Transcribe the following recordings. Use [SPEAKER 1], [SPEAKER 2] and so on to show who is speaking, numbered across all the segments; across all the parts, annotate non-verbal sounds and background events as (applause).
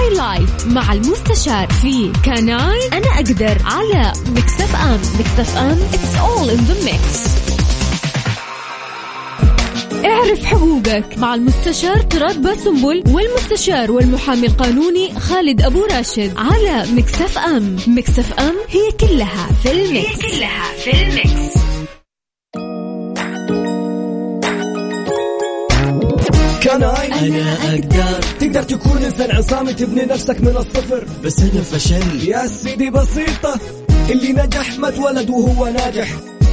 [SPEAKER 1] هايلايت مع المستشار في كناين أنا أقدر على مكسف أم مكسف أم It's all in the mix. اعرف حقوقك مع المستشار تراد باسنبل والمستشار والمحامي القانوني خالد أبو راشد على مكسف أم مكسف أم هي كلها في المكس هي كلها في المكس
[SPEAKER 2] كان أنا أقدر. تقدر تكون إنسان عصامي تبني نفسك من الصفر.
[SPEAKER 3] بس أنا فشل.
[SPEAKER 2] يا سيدي بسيطة اللي نجح ما اتولد وهو ناجح.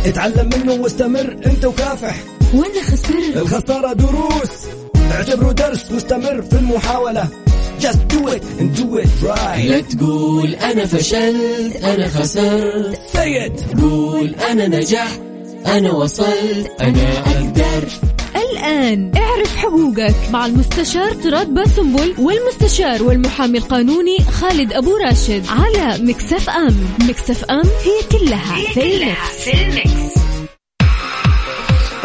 [SPEAKER 2] اتعلم منه واستمر أنت وكافح.
[SPEAKER 1] وأنا خسرت.
[SPEAKER 2] الخسارة دروس. اعتبره درس واستمر في المحاولة. Just do it and do it right.
[SPEAKER 3] لا تقول أنا فشلت أنا خسرت.
[SPEAKER 2] Say it.
[SPEAKER 3] قول أنا نجحت أنا وصلت. أنا أقدر.
[SPEAKER 1] الآن. اعرف حقوقك. مع المستشار تراد باسنبل والمستشار والمحامي القانوني خالد أبو راشد على Mix FM. Mix FM هي كلها في ال mix.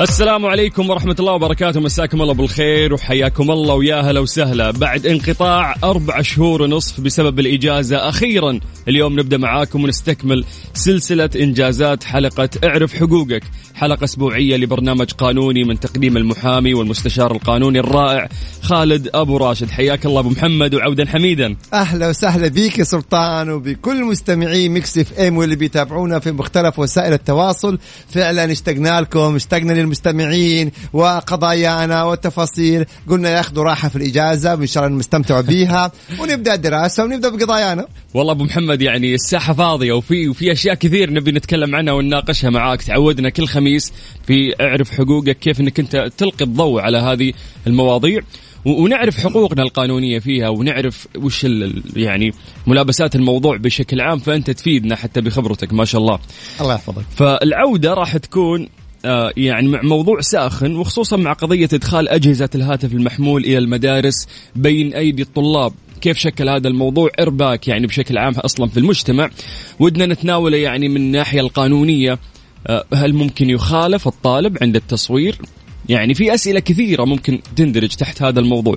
[SPEAKER 4] السلام عليكم ورحمة الله وبركاته. مساكم الله بالخير وحياكم الله ويا هلا وسهلا. بعد انقطاع أربع شهور ونصف بسبب الإجازة أخيرا اليوم نبدأ معاكم ونستكمل سلسلة إنجازات حلقة اعرف حقوقك. حلقة أسبوعية لبرنامج قانوني من تقديم المحامي والمستشار القانوني الرائع خالد أبو راشد. حياك الله أبو محمد وعودا حميدا.
[SPEAKER 5] أهلا وسهلا بيك يا سلطان وبكل مستمعي Mix FM واللي بيتابعونا في مختلف وسائل التواصل. فعلا اشتقنا لكم اشتقنا للمستمعين وقضايانا والتفاصيل. قلنا ياخذوا راحة في الإجازة وإن شاء الله نستمتعوا بيها. (laughs) ونبدأ الدراسه ونبدأ بقضايانا.
[SPEAKER 4] والله أبو محمد يعني الساحة فاضية وفي وفي أشياء كثير نبي نتكلم عنها ونناقشها معاك. تعودنا كل خميس في اعرف حقوقك كيف إنك أنت تلقي الضوء على هذه المواضيع. ونعرف حقوقنا القانونية فيها ونعرف وش يعني ملابسات الموضوع بشكل عام فأنت تفيدنا حتى بخبرتك ما شاء الله.
[SPEAKER 5] الله يحفظك.
[SPEAKER 4] فالعودة راح تكون يعني مع موضوع ساخن وخصوصا مع قضية إدخال أجهزة الهاتف المحمول إلى المدارس بين أيدي الطلاب. كيف شكل هذا الموضوع؟ ارباك يعني بشكل عام أصلا في المجتمع. ودنا نتناوله يعني من الناحية القانونية. آه، هل ممكن يخالف الطالب عند التصوير؟ يعني في أسئلة كثيرة ممكن تندرج تحت هذا الموضوع.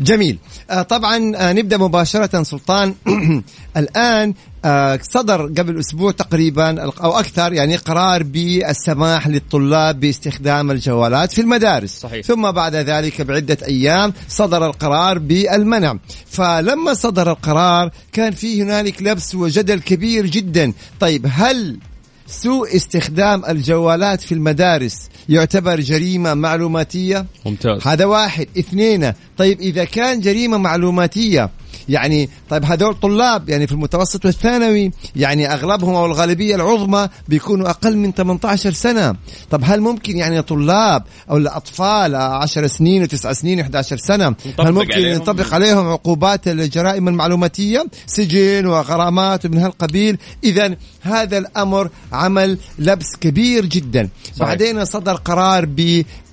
[SPEAKER 5] جميل. آه طبعا آه نبدأ مباشرة سلطان. (clears throat) الآن آه صدر قبل أسبوع تقريبا أو أكثر يعني قرار بالسماح للطلاب باستخدام الجوالات في المدارس.
[SPEAKER 4] صحيح.
[SPEAKER 5] ثم بعد ذلك بعدة أيام صدر القرار بالمنع. فلما صدر القرار كان في هنالك لبس وجدل كبير جدا. طيب هل سوء استخدام الجوالات في المدارس يعتبر جريمة معلوماتية؟
[SPEAKER 4] ممتاز.
[SPEAKER 5] هذا واحد. اثنين طيب إذا كان جريمة معلوماتية يعني طيب هذول طلاب يعني في المتوسط والثانوي يعني أغلبهم أو الغالبية العظمى بيكونوا أقل من 18 سنة طب هل ممكن يعني طلاب أو الأطفال 10 سنين و9 سنين 11 سنة
[SPEAKER 4] نطبق
[SPEAKER 5] هل ممكن
[SPEAKER 4] عليهم؟
[SPEAKER 5] نطبق عليهم عقوبات الجرائم المعلوماتية سجن وغرامات من هالقبيل إذا هذا الأمر عمل لبس كبير جدا
[SPEAKER 4] صحيح.
[SPEAKER 5] بعدين صدر قرار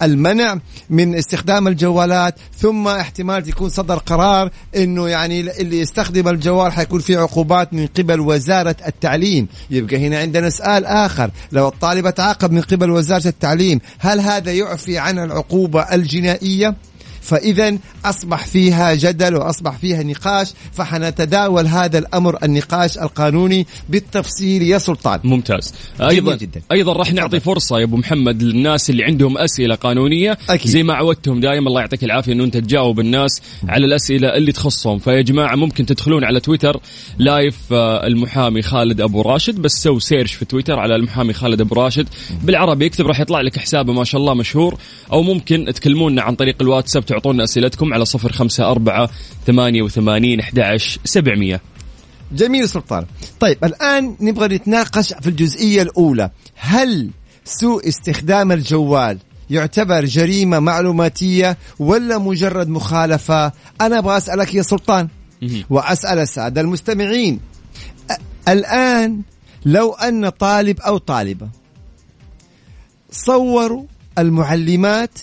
[SPEAKER 5] بالمنع من استخدام الجوالات ثم احتمال يكون صدر قرار إنه يعني اللي يستخدم الجوال حيكون في عقوبات من قبل وزارة التعليم. يبقى هنا عندنا سؤال آخر. لو الطالب تعاقب من قبل وزارة التعليم هل هذا يعفي عن العقوبة الجنائية؟ فإذا أصبح فيها جدل وأصبح فيها نقاش فحنتداول هذا الأمر النقاش القانوني بالتفصيل يا سلطان.
[SPEAKER 4] ممتاز. أيضا
[SPEAKER 5] جداً.
[SPEAKER 4] أيضا راح نعطي فرصة يا أبو محمد للناس اللي عندهم أسئلة قانونية.
[SPEAKER 5] أكيد.
[SPEAKER 4] زي ما عودتهم دائما الله يعطيك العافية انه أنت تجاوب الناس على الأسئلة اللي تخصهم. فيا جماعة ممكن تدخلون على تويتر live آه، المحامي خالد أبو راشد بس سو search في تويتر على المحامي خالد أبو راشد. بالعربي اكتب راح يطلع لك حسابه ما شاء الله مشهور. أو ممكن تكلمونا عن طريق الواتساب تعطونا أسئلتكم على صفر خمسة أربعة ثمانية وثمانين أحد سبعمية.
[SPEAKER 5] جميل سلطان. طيب الآن نبغى نتناقش في الجزئية الأولى. هل سوء استخدام الجوال يعتبر جريمة معلوماتية ولا مجرد مخالفة؟ أنا أبغى أسألك يا سلطان وأسأل السادة المستمعين. الآن لو أن طالب أو طالبة صوروا المعلمات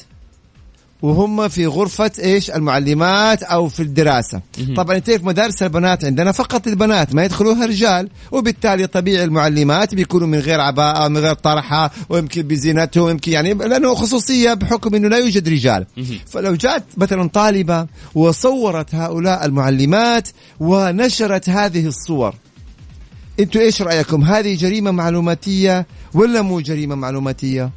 [SPEAKER 5] وهم في غرفة إيش؟ المعلمات أو في الدراسة. طبعا أنت في مدارس البنات عندنا فقط البنات ما يدخلوها رجال. وبالتالي طبيعي المعلمات بيكونوا من غير عباءة من غير طرحة ويمكن بزينتهم يمكن يعني لأنه خصوصية بحكم إنه لا يوجد رجال. فلو جاءت مثلا طالبة وصورت هؤلاء المعلمات ونشرت هذه الصور أنتوا إيش رأيكم؟ هذه جريمة معلوماتية ولا مو جريمة معلوماتية؟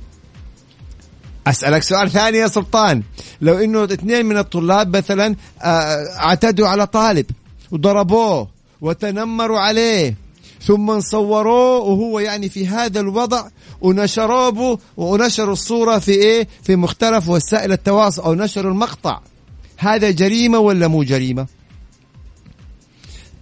[SPEAKER 5] أسألك سؤال ثاني يا سلطان. لو إنه اثنين من الطلاب مثلا آه، اعتدوا على طالب وضربوه وتنمروا عليه ثم صوروه وهو يعني في هذا الوضع ونشروه ونشروا الصورة في إيه؟ في مختلف وسائل التواصل أو نشروا المقطع. هذا جريمة ولا مو جريمة؟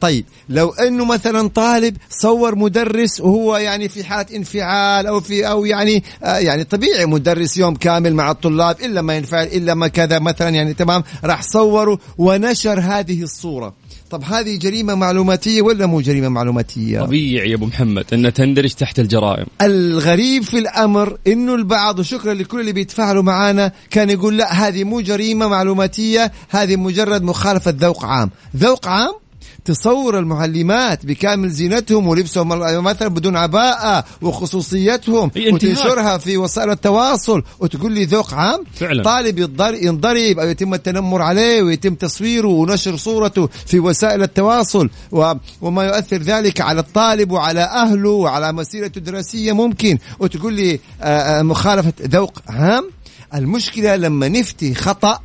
[SPEAKER 5] طيب لو أنه مثلا طالب صور مدرس وهو يعني في حالة انفعال أو في أو يعني آه يعني طبيعي مدرس يوم كامل مع الطلاب إلا ما ينفعل إلا ما كذا مثلا يعني تمام راح صوروا ونشر هذه الصورة طب هذه جريمة معلوماتية ولا مو جريمة معلوماتية؟
[SPEAKER 4] طبيعي يا أبو محمد إنها تندرج تحت الجرائم.
[SPEAKER 5] الغريب في الأمر إنه البعض وشكرا لكل اللي بيتفاعلوا معنا كان يقول لا هذه مو جريمة معلوماتية هذه مجرد مخالفة ذوق عام، ذوق عام تصور المعلمات بكامل زينتهم ولبسهم مثلا بدون عباءة وخصوصيتهم وتنشرها في وسائل التواصل. وتقول لي ذوق عام؟
[SPEAKER 4] فعلا.
[SPEAKER 5] طالب ينضرب أو يتم التنمر عليه ويتم تصويره ونشر صورته في وسائل التواصل. وما يؤثر ذلك على الطالب وعلى أهله وعلى مسيرته الدراسية ممكن. وتقول لي مخالفة ذوق عام؟ المشكلة لما نفتي خطأ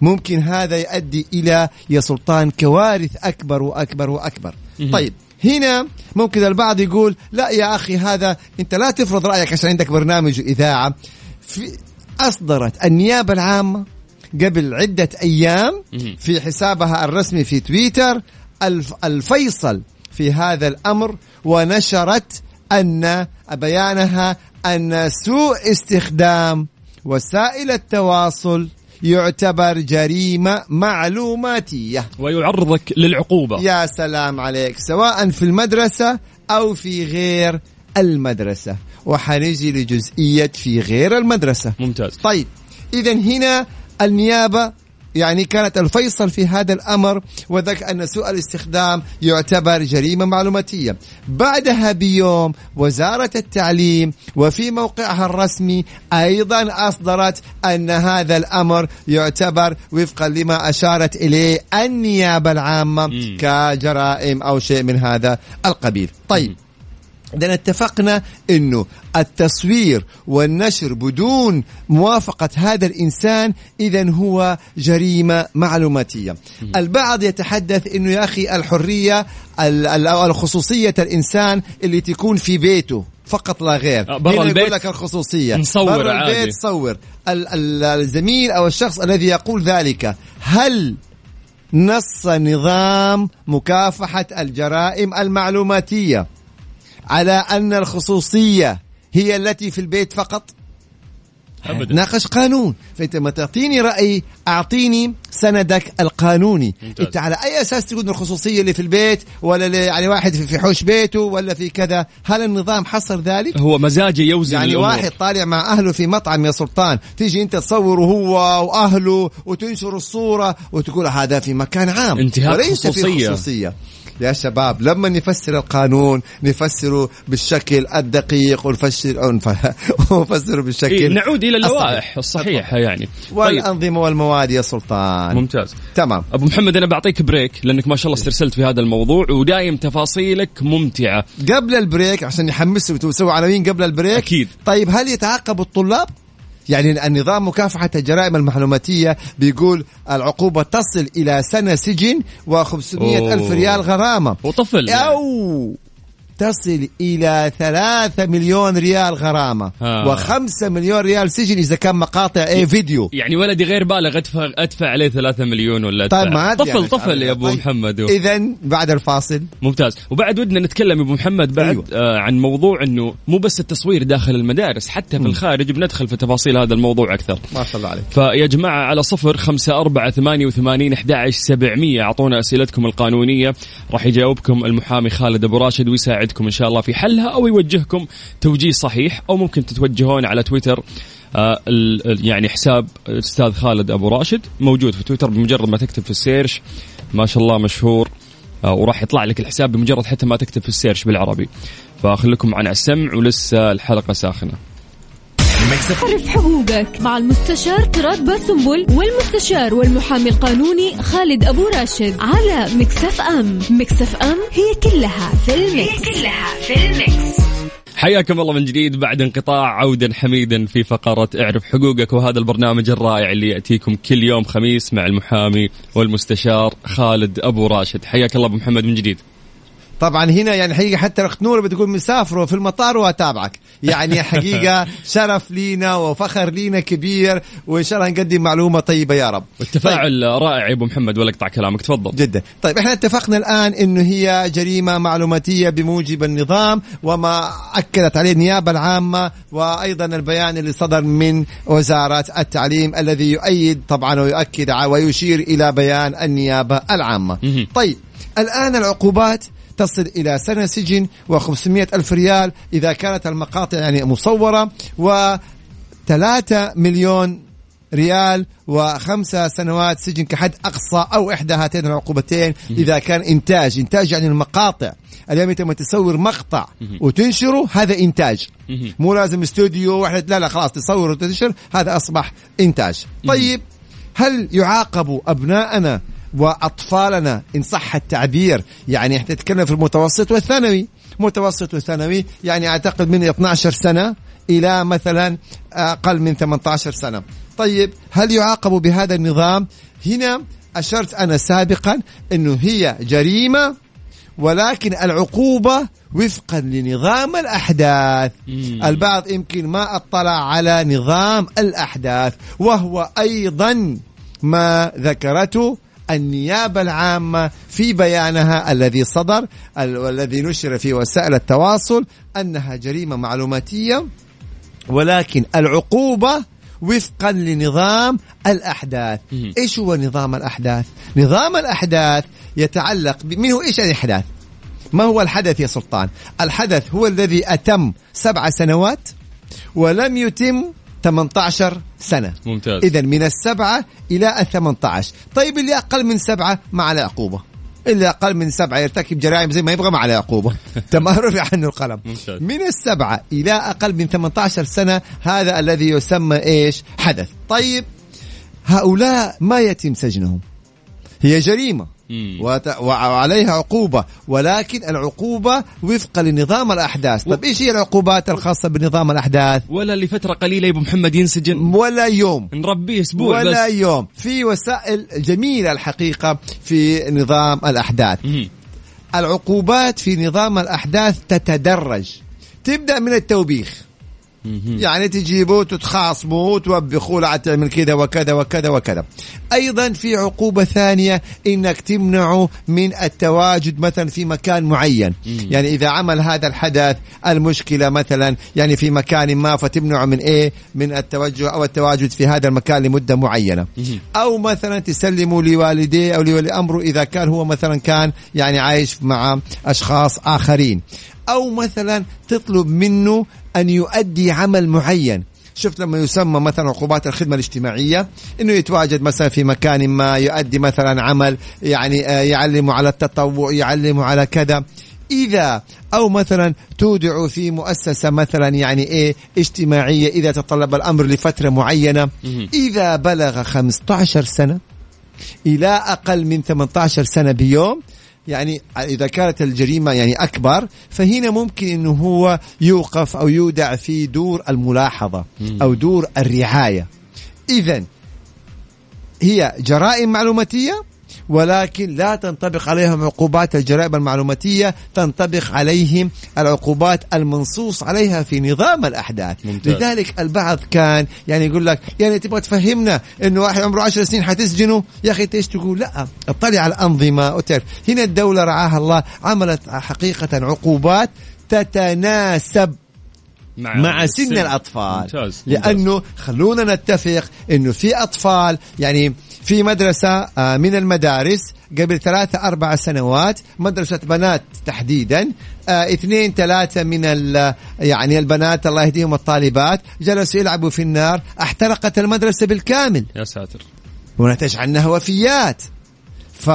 [SPEAKER 5] ممكن هذا يؤدي إلى يا سلطان كوارث أكبر وأكبر وأكبر. طيب هنا ممكن البعض يقول لا يا أخي هذا أنت لا تفرض رأيك عشان عندك برنامج إذاعة. في أصدرت النيابة العامة قبل عدة أيام في حسابها الرسمي في تويتر الفيصل في هذا الأمر ونشرت أن بيانها أن سوء استخدام وسائل التواصل يعتبر جريمة معلوماتية.
[SPEAKER 4] ويعرضك للعقوبة.
[SPEAKER 5] يا سلام عليك سواء في المدرسة أو في غير المدرسة. وحنجي لجزئية في غير المدرسة.
[SPEAKER 4] ممتاز.
[SPEAKER 5] طيب إذا هنا النيابة يعني كانت الفيصل في هذا الأمر وذلك أن سوء الاستخدام يعتبر جريمة معلوماتية. بعدها بيوم وزارة التعليم وفي موقعها الرسمي أيضا أصدرت أن هذا الأمر يعتبر وفقا لما أشارت إليه النيابة العامة كجرائم أو شيء من هذا القبيل. طيب إذا اتفقنا إنه التصوير والنشر بدون موافقة هذا الإنسان اذا هو جريمة معلوماتية. البعض يتحدث إنه يا أخي الحرية الخصوصية الإنسان اللي تكون في بيته فقط لا غير
[SPEAKER 4] آه، برا البيت
[SPEAKER 5] يقول لك الخصوصية
[SPEAKER 4] نصور
[SPEAKER 5] برا البيت
[SPEAKER 4] عادي.
[SPEAKER 5] صور الزميل أو الشخص الذي يقول ذلك هل نص نظام مكافحة الجرائم المعلوماتية على أن الخصوصية هي التي في البيت فقط
[SPEAKER 4] أبدا.
[SPEAKER 5] ناقش قانون فأنت ما تعطيني رأي أعطيني سندك القانوني
[SPEAKER 4] ممتاز.
[SPEAKER 5] أنت على أي أساس تقول الخصوصية اللي في البيت ولا يعني واحد في حوش بيته ولا في كذا هل النظام حصر ذلك
[SPEAKER 4] هو مزاجه يوزن
[SPEAKER 5] يعني
[SPEAKER 4] الأمور.
[SPEAKER 5] واحد طالع مع أهله في مطعم يا سلطان تيجي أنت تصوره هو وأهله وتنشر الصورة وتقول هذا في مكان عام
[SPEAKER 4] انتهاك
[SPEAKER 5] وليس
[SPEAKER 4] خصوصية.
[SPEAKER 5] في خصوصية يا شباب لما نفسر القانون نفسره بالشكل الدقيق ونفسر ونفسره بالشكل
[SPEAKER 4] إيه نعود
[SPEAKER 5] إلى.
[SPEAKER 4] اللوائح الصحيحة يعني. طيب.
[SPEAKER 5] والأنظمة والمواد يا سلطان.
[SPEAKER 4] ممتاز.
[SPEAKER 5] تمام.
[SPEAKER 4] أبو محمد أنا بعطيك بريك لأنك ما شاء الله استرسلت في هذا الموضوع ودايم تفاصيلك ممتعة.
[SPEAKER 5] قبل ال break عشان يحمسوا وتسوي عناوين قبل ال break؟
[SPEAKER 4] أكيد.
[SPEAKER 5] طيب هل يتعاقب الطلاب؟ يعني النظام مكافحة الجرائم المعلوماتية بيقول العقوبة تصل إلى سنة سجن و500 ألف. ريال غرامة
[SPEAKER 4] وطفل.
[SPEAKER 5] أو تصل إلى ثلاثة مليون ريال غرامة
[SPEAKER 4] ها.
[SPEAKER 5] وخمسة مليون ريال سجن إذا كان مقاطع إيه فيديو.
[SPEAKER 4] يعني ولدي غير بالغ ادفع أدفع عليه 3 مليون ولا
[SPEAKER 5] طيب
[SPEAKER 4] أدفع.
[SPEAKER 5] ما أدري
[SPEAKER 4] طفل
[SPEAKER 5] يعني.
[SPEAKER 4] طفل يا أبو
[SPEAKER 5] طيب.
[SPEAKER 4] محمد.
[SPEAKER 5] إذا بعد الفاصل.
[SPEAKER 4] ممتاز. وبعد ودنا نتكلم يا أبو محمد بعد
[SPEAKER 5] أيوة.
[SPEAKER 4] آه عن موضوع إنه مو بس التصوير داخل المدارس حتى في الخارج بندخل في تفاصيل هذا الموضوع أكثر.
[SPEAKER 5] ما شاء الله عليك.
[SPEAKER 4] فيا جماعة على صفر خمسة أربعة ثمانية وثمانين أحد سبعمية. أعطونا أسئلتكم القانونية. راح يجاوبكم المحامي خالد أبو راشد ويساعدكم إن شاء الله في حلها أو يوجهكم توجيه صحيح أو ممكن تتوجهون على تويتر آه يعني حساب الاستاذ خالد أبو راشد موجود في تويتر بمجرد ما تكتب في السيرش ما شاء الله مشهور آه وراح يطلع لك الحساب بمجرد حتى ما تكتب في ال search بالعربي. فخليكم معنا على السمع ولسه الحلقة ساخنة.
[SPEAKER 1] اعرف حقوقك مع المستشار تراد باسنبل والمستشار والمحامي القانوني خالد أبو راشد على Mix FM. Mix FM هي كلها في ال mix هي كلها في ال mix
[SPEAKER 4] حياكم الله من جديد. بعد انقطاع عودا حميدا في فقرة اعرف حقوقك وهذا البرنامج الرائع اللي يأتيكم كل يوم خميس مع المحامي والمستشار خالد أبو راشد. حياك الله أبو محمد من جديد.
[SPEAKER 5] طبعا هنا يعني حقيقة حتى اخت نور بتقول مسافر في المطار وأتابعك. يعني (laughs) حقيقة شرف لينا وفخر لينا كبير وإن شاء الله نقدم معلومة طيبة يا رب.
[SPEAKER 4] والتفاعل رائع يا أبو محمد ولا اقطع كلامك. تفضل.
[SPEAKER 5] جدا. طيب إحنا اتفقنا الآن إنه هي جريمة معلوماتية بموجب النظام وما أكدت عليه النيابة العامة وأيضا البيان اللي صدر من وزارة التعليم الذي يؤيد طبعا ويؤكد ويشير إلى بيان النيابة
[SPEAKER 4] العامة.
[SPEAKER 5] طيب الآن العقوبات تصل إلى سنة سجن و500 ألف ريال إذا كانت المقاطع يعني مصورة و 3 مليون ريال وخمسة سنوات سجن كحد أقصى أو إحدى هاتين العقوبتين إذا كان إنتاج. إنتاج يعني المقاطع. اليوم أنت لما تصور مقطع وتنشره هذا إنتاج. مو لازم استوديو واحد لا لا خلاص تصور وتنشر هذا أصبح إنتاج. طيب هل يعاقب أبناءنا وأطفالنا إن صح التعبير يعني إحنا نتكلم في المتوسط والثانوي. متوسط وثانوي يعني أعتقد من 12 سنة إلى مثلا أقل من 18 سنة. طيب هل يعاقب بهذا النظام؟ هنا أشرت أنا سابقا أنه هي جريمة ولكن العقوبة وفقا لنظام الأحداث.
[SPEAKER 4] مم.
[SPEAKER 5] البعض يمكن ما أطلع على نظام الأحداث وهو أيضا ما ذكرته النيابة العامة في بيانها الذي صدر ال- والذي نشر في وسائل التواصل أنها جريمة معلوماتية ولكن العقوبة وفقا لنظام الأحداث. إيش هو نظام الأحداث؟ نظام الأحداث يتعلق ب... من هو إيش يعني أحداث؟ ما هو الحدث يا سلطان؟ الحدث هو الذي أتم سبع سنوات ولم يتم 18 سنة.
[SPEAKER 4] ممتاز.
[SPEAKER 5] إذا من السبعة إلى الثمانية عشر طيب اللي أقل من سبعة ما عليه عقوبة اللي أقل من سبعة يرتكب جرائم زي ما يبغى ما عليه عقوبة (laughs) تمام رفع عنه القلم.
[SPEAKER 4] ممتاز.
[SPEAKER 5] من السبعة إلى أقل من 18 سنة هذا الذي يسمى إيش؟ حدث. طيب هؤلاء ما يتم سجنهم؟ هي جريمة. وعليها عقوبة. ولكن العقوبة وفقا لنظام الأحداث. طيب إيش هي العقوبات الخاصة بنظام الأحداث؟
[SPEAKER 4] ولا لفترة قليلة يا أبو محمد ينسجن؟
[SPEAKER 5] ولا يوم.
[SPEAKER 4] نربيه أسبوع
[SPEAKER 5] ولا
[SPEAKER 4] بس
[SPEAKER 5] يوم. في وسائل جميلة الحقيقة في نظام الأحداث.
[SPEAKER 4] مم.
[SPEAKER 5] العقوبات في نظام الأحداث تتدرج. تبدأ من التوبيخ. يعني تجيبوا تتخاصموا وتوبخوا لا تعمل كذا وكذا وكذا وكذا. أيضا في عقوبة ثانية إنك تمنعه من التواجد مثلا في مكان معين. يعني إذا عمل هذا الحدث المشكلة مثلا يعني في مكان ما فتمنعه من إيه؟ من التوجه أو التواجد في هذا المكان لمدة معينة. أو مثلا تسلمه لوالديه أو لولي أمره إذا كان هو مثلا كان يعني عايش مع أشخاص آخرين. أو مثلا تطلب منه أن يؤدي عمل معين. شفت لما يسمى مثلا عقوبات الخدمة الاجتماعية؟ إنه يتواجد مثلا في مكان ما يؤدي مثلا عمل يعني آه، يعلمه على التطوع يعلمه على كذا. إذا أو مثلا تودع في مؤسسة مثلا يعني إيه اجتماعية إذا تطلب الأمر لفترة معينة. إذا بلغ 15 سنة إلى أقل من 18 سنة بيوم يعني إذا كانت الجريمة يعني أكبر فهنا ممكن أنه هو يوقف أو يودع في دور الملاحظة أو دور الرعاية. إذا هي جرائم معلوماتية ولكن لا تنطبق عليهم عقوبات الجرائم المعلوماتية تنطبق عليهم العقوبات المنصوص عليها في نظام الأحداث.
[SPEAKER 4] ممتاز.
[SPEAKER 5] لذلك البعض كان يعني يقول لك يعني تبغى تفهمنا إنه واحد عمره 10 سنين حتسجنه؟ يا أخي انت إيش تقول؟ لا اطلع على الأنظمة وتعرف. هنا الدولة رعاها الله عملت حقيقة عقوبات تتناسب مع سن الأطفال.
[SPEAKER 4] ممتاز.
[SPEAKER 5] لأنه خلونا نتفق أنه في أطفال يعني في مدرسة آه، من المدارس قبل ثلاثة أربع سنوات مدرسة بنات تحديدا آه اثنين ثلاثة من ال- يعني البنات الله يهديهم الطالبات جلسوا يلعبوا في النار احترقت المدرسة بالكامل.
[SPEAKER 4] يا ساتر.
[SPEAKER 5] ونتج عنها وفيات. ف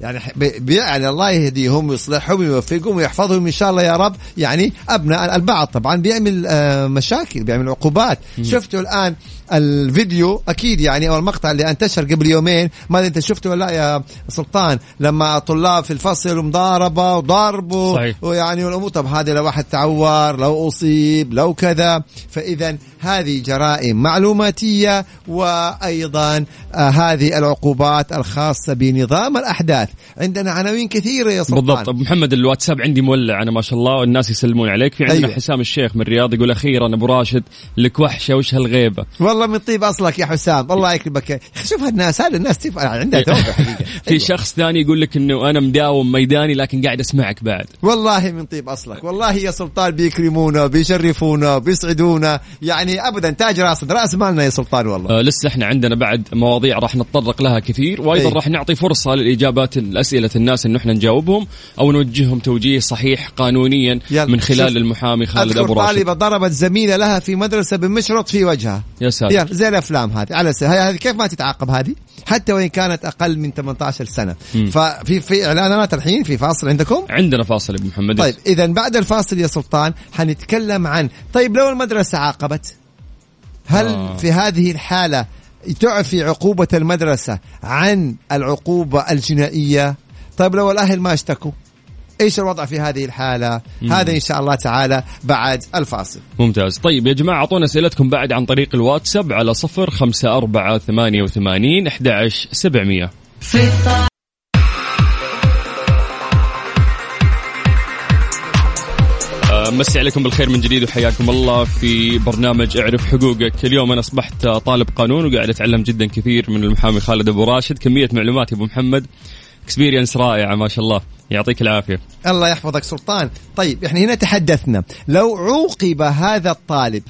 [SPEAKER 5] يعني يعني الله يهديهم ويصلحهم ويوفقهم ويحفظهم إن شاء الله يا رب. يعني أبناء البعض طبعا بيعمل آه، مشاكل بيعمل عقوبات. شفتوا الآن الفيديو؟ أكيد يعني أو المقطع اللي انتشر قبل يومين. ما أدري أنت شفته ولا لا يا سلطان؟ لما طلاب في الفصل ومضاربه وضربوا
[SPEAKER 4] صحيح.
[SPEAKER 5] ويعني والامور طب هذا لو واحد تعور لو أصيب لو كذا. فاذا هذه جرائم معلوماتية وأيضا آه هذه العقوبات الخاصة بنظام الأحداث. عندنا عناوين كثيرة يا سلطان.
[SPEAKER 4] بالضبط. أبو محمد الواتساب عندي مولع أنا ما شاء الله والناس يسلمون عليك. في عندنا
[SPEAKER 5] أيوة.
[SPEAKER 4] أيوة. حسام الشيخ من الرياض يقول أخيرا أبو راشد لك وحشة وش هالغيبة؟
[SPEAKER 5] والله من طيب أصلك يا حسام. الله يكرمك شوف هالناس هذا الناس تفعل عندها توبه حقيقة. (laughs)
[SPEAKER 4] في
[SPEAKER 5] أيوة.
[SPEAKER 4] شخص ثاني يقول لك إنه أنا مداوم ميداني لكن قاعد أسمعك بعد.
[SPEAKER 5] والله من طيب أصلك. والله يا سلطان بيكرمونا بيشرفونا بيسعدونا. يعني ابدا تاج راس رأس مالنا يا سلطان والله.
[SPEAKER 4] آه لسه إحنا عندنا بعد مواضيع راح نتطرق لها كثير وأيضا
[SPEAKER 5] أي.
[SPEAKER 4] راح نعطي فرصه للاجابات الأسئلة الناس انه إحنا نجاوبهم أو نوجههم توجيه صحيح قانونيا من خلال. المحامي خالد أبو راشد
[SPEAKER 5] طالبة ضربت زميلة لها في مدرسة بمشرط في وجهها
[SPEAKER 4] يا ساتر
[SPEAKER 5] زي الأفلام هذه على هذه كيف ما تتعاقب هذه حتى وإن كانت أقل من 18 سنة
[SPEAKER 4] مم.
[SPEAKER 5] ففي في إعلانات الحين في فاصل عندكم
[SPEAKER 4] عندنا فاصل أبو محمد
[SPEAKER 5] طيب اذا بعد الفاصل يا سلطان حنتكلم عن طيب لو المدرسة عاقبت هل.
[SPEAKER 4] آه.
[SPEAKER 5] في هذه الحالة تعفي عقوبة المدرسة عن العقوبة الجنائية طيب لو الأهل ما اشتكوا إيش الوضع في هذه الحالة؟ مم. هذا إن شاء الله تعالى بعد الفاصل.
[SPEAKER 4] ممتاز، طيب يا جماعة أعطونا أسئلتكم بعد عن طريق الواتساب على 054 11700. مسي عليكم بالخير من جديد وحياكم الله في برنامج اعرف حقوقك. اليوم أنا اصبحت طالب قانون وقاعد أتعلم جدا كثير من المحامي خالد أبو راشد. كمية معلومات يا أبو محمد. اكسبيرينس رائعة ما شاء الله. يعطيك العافية.
[SPEAKER 5] الله يحفظك سلطان. طيب إحنا هنا تحدثنا. لو عوقب هذا الطالب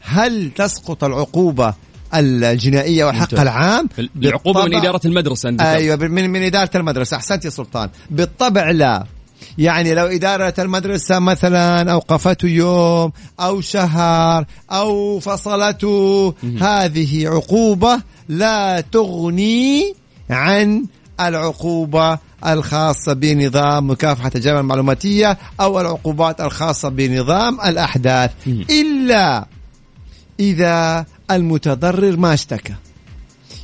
[SPEAKER 5] هل تسقط العقوبة الجنائية والحق. العام؟
[SPEAKER 4] العقوبة من إدارة المدرسة انت
[SPEAKER 5] أيوه من من إدارة المدرسة. احسنت يا سلطان. بالطبع لا. يعني لو إدارة المدرسة مثلا أوقفته يوم أو شهر أو فصلته هذه عقوبة لا تغني عن العقوبة الخاصة بنظام مكافحة الجرائم المعلوماتية أو العقوبات الخاصة بنظام الأحداث. إلا إذا المتضرر ما اشتكى.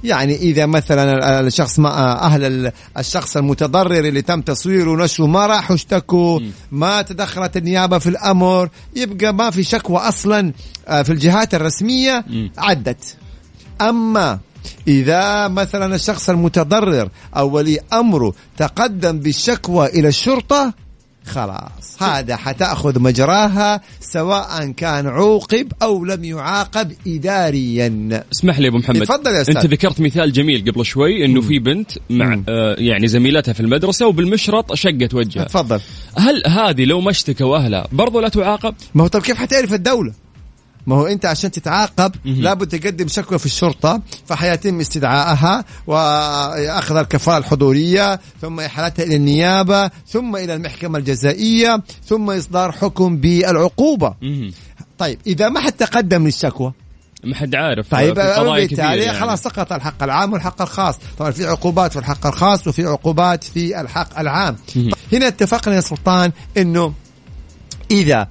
[SPEAKER 5] يعني إذا مثلا الشخص ما أهل ال- الشخص المتضرر اللي تم تصويره ونشره ما راحوا اشتكوا ما تدخلت النيابة في الأمر يبقى ما في شكوى أصلا آه، في الجهات الرسمية عدت. أما إذا مثلا الشخص المتضرر أو ولي أمره تقدم بالشكوى إلى الشرطة خلاص. هذا حتأخذ مجراها سواء كان عوقب أو لم يعاقب اداريا.
[SPEAKER 4] اسمح لي أبو محمد.
[SPEAKER 5] تفضل يا أستاذ.
[SPEAKER 4] أنت ذكرت مثال جميل قبل شوي إنه في بنت مع. آه يعني زميلتها في المدرسة وبالمشرط شقت وجهها.
[SPEAKER 5] تفضل.
[SPEAKER 4] هل هذه لو ما اشتكوا أهلها برضو لا تعاقب؟
[SPEAKER 5] ما هو طب كيف حتعرف الدولة؟ ما هو انت عشان تتعاقب لابد تقدم شكوى في الشرطة فحيتم استدعائها وأخذ الكفاءة الحضورية ثم إحالتها إلى النيابة ثم إلى المحكمة الجزائية ثم إصدار حكم
[SPEAKER 4] بالعقوبة.
[SPEAKER 5] طيب إذا ما حد تقدم للشكوى؟
[SPEAKER 4] ما حد عارف.
[SPEAKER 5] طيب بالتالي
[SPEAKER 4] يعني.
[SPEAKER 5] خلاص سقط الحق العام والحق الخاص. طبعا في عقوبات في الحق الخاص وفي عقوبات في الحق العام. هنا اتفقنا يا سلطان إنه إذا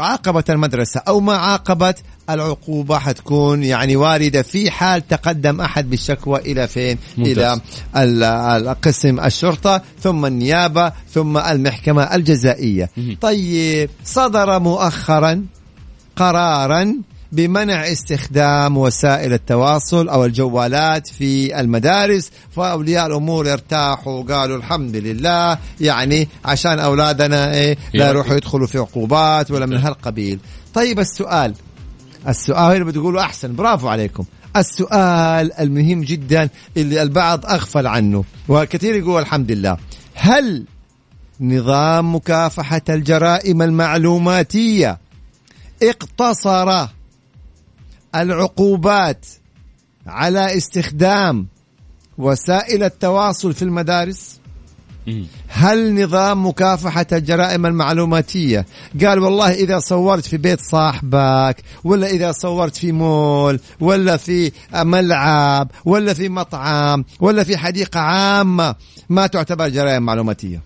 [SPEAKER 5] عاقبت المدرسة أو ما عاقبت العقوبة حتكون يعني واردة في حال تقدم أحد بالشكوى إلى فين؟
[SPEAKER 4] ممتاز.
[SPEAKER 5] إلى ال- القسم الشرطة ثم النيابة ثم المحكمة الجزائية. طيب صدر مؤخرا قرارا بمنع استخدام وسائل التواصل أو الجوالات في المدارس فأولياء الأمور ارتاحوا وقالوا الحمد لله. يعني عشان أولادنا إيه لا يروحوا يدخلوا في عقوبات ولا من هالقبيل. طيب السؤال السؤال اللي بتقولوا أحسن برافو عليكم. السؤال المهم جدا اللي البعض أغفل عنه وكثير يقول الحمد لله. هل نظام مكافحة الجرائم المعلوماتية اقتصر العقوبات على استخدام وسائل التواصل في المدارس. هل نظام مكافحة الجرائم المعلوماتية؟ قال والله إذا صورت في بيت صاحبك ولا إذا صورت في مول ولا في ملعب ولا في مطعم ولا في حديقة عامة ما تعتبر جرائم معلوماتية.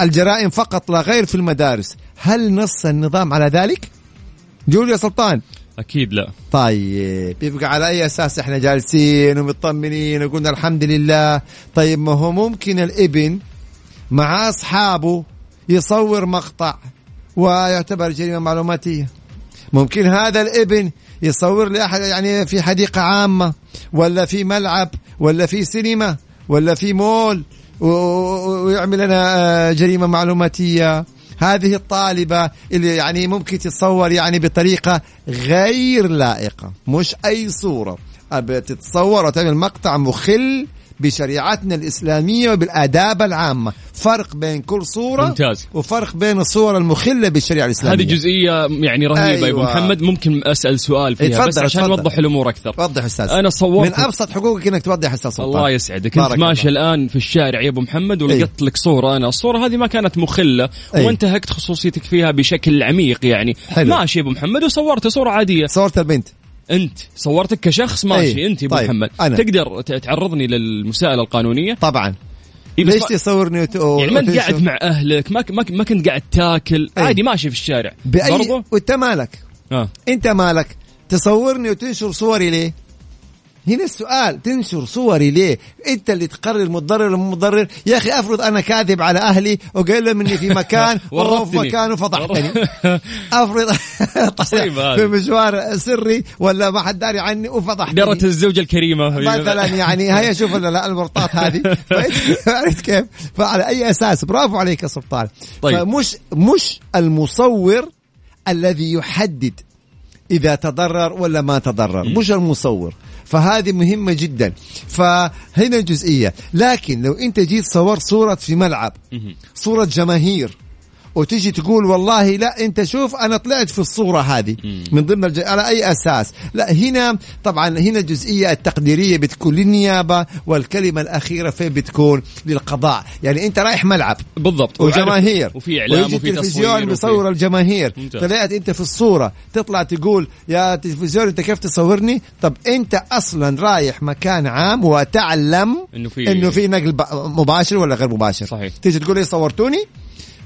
[SPEAKER 5] الجرائم فقط لا غير في المدارس. هل نص النظام على ذلك؟ جوليا سلطان.
[SPEAKER 4] أكيد لا.
[SPEAKER 5] طيب يبقى على أي أساس إحنا جالسين ومطمنين وقلنا الحمد لله. طيب ما هو ممكن الإبن مع أصحابه يصور مقطع ويعتبر جريمة معلوماتية؟ ممكن هذا الإبن يصور لاحد يعني في حديقة عامة ولا في ملعب ولا في سينما ولا في مول ويعمل لنا آه، جريمة معلوماتية؟ هذه الطالبة اللي يعني ممكن تتصور يعني بطريقة غير لائقة مش أي صورة. أب- تتصور وتعمل مقطع مخل بشريعتنا الإسلامية وبالآداب العامة فرق بين كل صورة
[SPEAKER 4] ممتاز.
[SPEAKER 5] وفرق بين الصور المخلة بالشريعة الإسلامية
[SPEAKER 4] هذه جزئية يعني رهيبة يا أبو
[SPEAKER 5] أيوة.
[SPEAKER 4] محمد ممكن أسأل سؤال فيها
[SPEAKER 5] اتفضل،
[SPEAKER 4] بس عشان. نوضح الأمور أكثر
[SPEAKER 5] وضح أستاذ
[SPEAKER 4] أنا صورت
[SPEAKER 5] من أبسط حقوقك أنك توضح أستاذ سلطان
[SPEAKER 4] الله يسعدك كنت ماشي. الآن في الشارع يا أبو محمد ولقيت لك صورة أنا الصورة هذه ما كانت مخلة
[SPEAKER 5] أي.
[SPEAKER 4] وانتهكت خصوصيتك فيها بشكل عميق يعني
[SPEAKER 5] حلو.
[SPEAKER 4] ماشي يا أبو محمد وصورت صورة عادية
[SPEAKER 5] صورت البنت
[SPEAKER 4] انت صورتك كشخص ماشي
[SPEAKER 5] أي.
[SPEAKER 4] انت يا أبو
[SPEAKER 5] طيب.
[SPEAKER 4] محمد
[SPEAKER 5] أنا.
[SPEAKER 4] تقدر تعرضني للمساءلة القانونية
[SPEAKER 5] طبعا
[SPEAKER 4] إيه
[SPEAKER 5] ليش تصورني وت...
[SPEAKER 4] يعني ما
[SPEAKER 5] أنت؟
[SPEAKER 4] قاعد مع أهلك ما ما, ما كنت قاعد تاكل
[SPEAKER 5] أي.
[SPEAKER 4] عادي ماشي في الشارع
[SPEAKER 5] بأي
[SPEAKER 4] برضو
[SPEAKER 5] وانت مالك
[SPEAKER 4] آه.
[SPEAKER 5] انت مالك تصورني وتنشر صوري ليه هنا السؤال تنشر صوري ليه؟ انت اللي تقرر متضرر ولا مو متضرر؟ يا أخي أفرض أنا كاذب على أهلي وقايل لهم إني في (laughs) مكان (laughs) وهو في. مكان وفضحتني. (laughs) أفرض
[SPEAKER 4] طيب.
[SPEAKER 5] في مشوار سري ولا ما حد داري عني وفضحتني.
[SPEAKER 4] درت الزوجة الكريمة
[SPEAKER 5] مثلا يعني هيا شوف لا الورطات هذه. عرفت كيف؟ فعلى أي أساس؟ برافو عليك يا سلطان.
[SPEAKER 4] طيب.
[SPEAKER 5] فمش مش المصور الذي يحدد إذا تضرر ولا ما تضرر. مش المصور. فهذه مهمة جدا. فهنا جزئية. لكن لو أنت جيت صورت صورة في ملعب صورة جماهير وتيجي تقول والله لا انت شوف أنا طلعت في الصورة هذه. من ضمن الج... على أي أساس؟ لا هنا طبعا هنا الجزئيه التقديرية بتكون للنيابة والكلمة الأخيرة فين بتكون؟ للقضاء. يعني أنت رايح ملعب.
[SPEAKER 4] بالضبط.
[SPEAKER 5] وجماهير.
[SPEAKER 4] وفي
[SPEAKER 5] إعلام
[SPEAKER 4] وفي
[SPEAKER 5] التلفزيون
[SPEAKER 4] تصوير
[SPEAKER 5] بيصور الجماهير.
[SPEAKER 4] ممتاز.
[SPEAKER 5] طلعت أنت في الصورة تطلع تقول يا تلفزيون أنت كيف تصورني؟ طب أنت أصلا رايح مكان عام وتعلم
[SPEAKER 4] إنه في-
[SPEAKER 5] إنه في نقل مباشر ولا غير مباشر؟
[SPEAKER 4] صحيح.
[SPEAKER 5] تيجي تقول لي صورتوني؟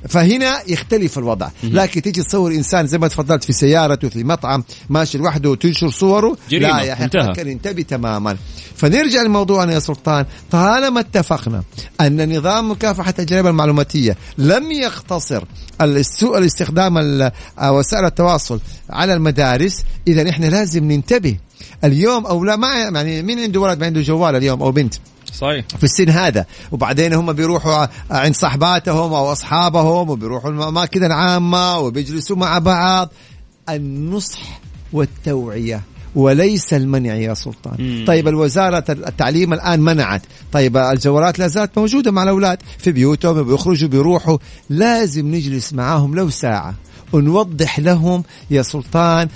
[SPEAKER 5] فهنا يختلف الوضع. لكن تيجي تصور إنسان زي ما تفضلت في سيارته في مطعم ماشي لوحده وتنشر صوره
[SPEAKER 4] جريمة.
[SPEAKER 5] لا يا
[SPEAKER 4] انتهى.
[SPEAKER 5] فكر انتبه تماما. فنرجع لموضوعنا يا سلطان. طالما اتفقنا أن نظام مكافحة الجريمة المعلوماتية لم يقتصر السوء الاستخدام ال- وسائل التواصل على المدارس اذا إحنا لازم ننتبه. اليوم أو لا ما يعني مين عنده ولد ما عنده جوال اليوم أو بنت؟
[SPEAKER 4] صحيح.
[SPEAKER 5] في السن هذا. وبعدين هم بيروحوا عند صحباتهم أو أصحابهم وبيروحوا الاماكن العامة وبيجلسوا مع بعض. النصح والتوعية وليس المنع يا سلطان.
[SPEAKER 4] مم.
[SPEAKER 5] طيب الوزارة التعليم الآن منعت. طيب الجوالات لا زالت موجودة مع الأولاد. في بيوتهم بيخرجوا بيروحوا. لازم نجلس معاهم لو ساعة ونوضح لهم يا سلطان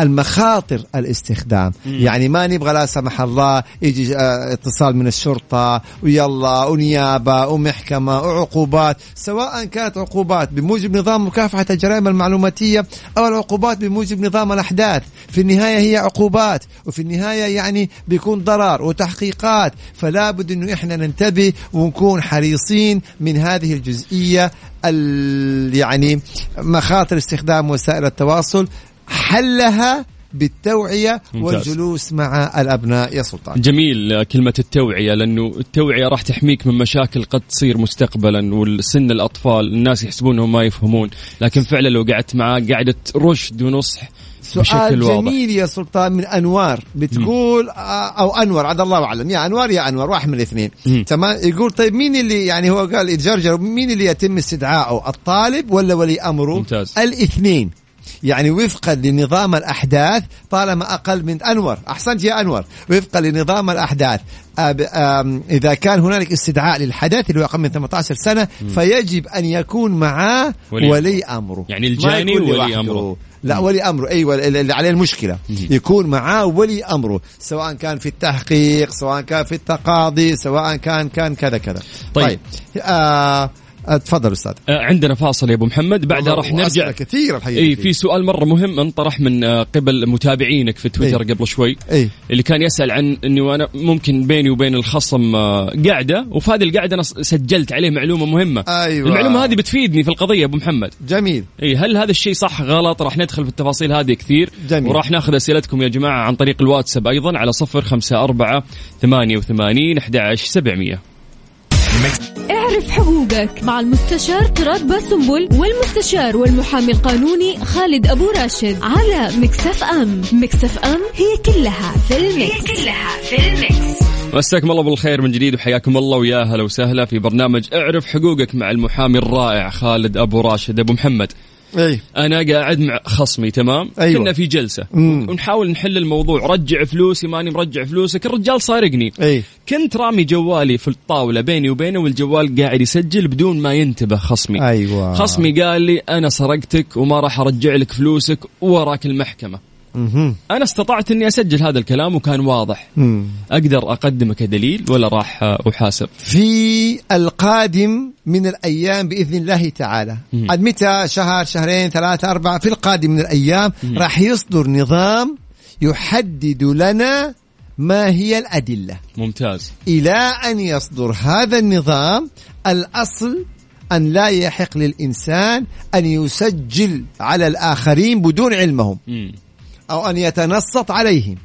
[SPEAKER 5] المخاطر الاستخدام. يعني ما نبغى لا سمح الله يجي آه، اتصال من الشرطة ويلا ونيابة ومحكمة وعقوبات. سواء كانت عقوبات بموجب نظام مكافحة الجرائم المعلوماتية أو العقوبات بموجب نظام الأحداث. في النهاية هي عقوبات وفي النهاية يعني بيكون ضرر وتحقيقات. فلا بد أنه إحنا ننتبه ونكون حريصين من هذه الجزئية ال- يعني مخاطر استخدام وسائل التواصل. حلها بالتوعية
[SPEAKER 4] ممتاز.
[SPEAKER 5] والجلوس مع الأبناء. يا سلطان.
[SPEAKER 4] جميل كلمة التوعية لأنه التوعية راح تحميك من مشاكل قد تصير مستقبلا والسن الأطفال الناس يحسبون إنهم ما يفهمون. لكن فعلا لو قعدت معاه قاعدة رشد ونصح
[SPEAKER 5] سؤال
[SPEAKER 4] واضح.
[SPEAKER 5] جميل يا سلطان من أنوار. بتقول آه، أو أنور عاد الله أعلم. يا انوار يا أنور واحد من الاثنين. تمام؟ يقول طيب مين اللي يعني هو قال يتجرجر مين اللي يتم استدعائه الطالب ولا ولي أمره؟
[SPEAKER 4] ممتاز.
[SPEAKER 5] الاثنين. يعني وفقا لنظام الأحداث طالما أقل من أنور. أحسنت يا أنور. وفقا لنظام الأحداث. إذا كان هنالك استدعاء للحدث اللي هو أقل من 18 سنة فيجب أن يكون معاه
[SPEAKER 4] ولي
[SPEAKER 5] ولي, أمره.
[SPEAKER 4] يعني الجاني ولي. أمره.
[SPEAKER 5] لا ولي أمره. أيوه اللي عليه المشكلة. يكون معاه ولي أمره. سواء كان في التحقيق سواء كان في التقاضي سواء كان كان كذا كذا.
[SPEAKER 4] طيب.
[SPEAKER 5] طيب. آه، أه، تفضل أستاذ.
[SPEAKER 4] أه، عندنا فاصل يا أبو محمد. بعدها راح نرجع.
[SPEAKER 5] كثير الحقيقة
[SPEAKER 4] إي في سؤال مرة مهم انطرح من أه، قبل متابعينك في تويتر
[SPEAKER 5] إيه؟
[SPEAKER 4] قبل شوي.
[SPEAKER 5] إيه؟
[SPEAKER 4] اللي كان يسأل عن إني أنا ممكن بيني وبين الخصم قاعدة. وفي هذه القعده أنا سجلت عليه معلومة مهمة.
[SPEAKER 5] أيوة.
[SPEAKER 4] المعلومة هذه بتفيدني في القضية أبو محمد.
[SPEAKER 5] جميل.
[SPEAKER 4] إي هل هذا الشيء صح غلط؟ راح ندخل في التفاصيل هذه كثير.
[SPEAKER 5] جميل.
[SPEAKER 4] وراح ناخذ أسئلتكم يا جماعة عن طريق الواتساب أيضا على 054 88 11700
[SPEAKER 1] اعرف حقوقك مع المستشار تراد باسنبل والمستشار والمحامي القانوني خالد أبو راشد على Mix FM. Mix FM هي كلها في ال mix, هي كلها في ال mix.
[SPEAKER 4] مساكم الله بالخير من جديد وحياكم الله ويا هلا وسهلا في برنامج اعرف حقوقك مع المحامي الرائع خالد أبو راشد. أبو محمد
[SPEAKER 5] أي.
[SPEAKER 4] أنا قاعد مع خصمي تمام؟
[SPEAKER 5] أيوة.
[SPEAKER 4] كنا في جلسة.
[SPEAKER 5] مم.
[SPEAKER 4] ونحاول نحل الموضوع. رجع فلوسي ماني مرجع فلوسك. الرجال سارقني
[SPEAKER 5] أي.
[SPEAKER 4] كنت رامي جوالي في الطاولة بيني وبينه والجوال قاعد يسجل بدون ما ينتبه خصمي.
[SPEAKER 5] أيوه.
[SPEAKER 4] خصمي قال لي أنا سرقتك وما راح أرجع لك فلوسك وراك
[SPEAKER 5] المحكمة.
[SPEAKER 4] أنا استطعت أني أسجل هذا الكلام وكان واضح. أقدر اقدمه كدليل ولا راح أحاسب.
[SPEAKER 5] في القادم من الأيام بإذن الله تعالى. عاد متى؟ شهر شهرين ثلاثة أربعة. في القادم من الأيام راح يصدر نظام يحدد لنا ما هي الأدلة.
[SPEAKER 4] ممتاز.
[SPEAKER 5] إلى أن يصدر هذا النظام الأصل أن لا يحق للإنسان أن يسجل على الآخرين بدون علمهم.
[SPEAKER 4] مم.
[SPEAKER 5] أو أن يتنصت عليهم.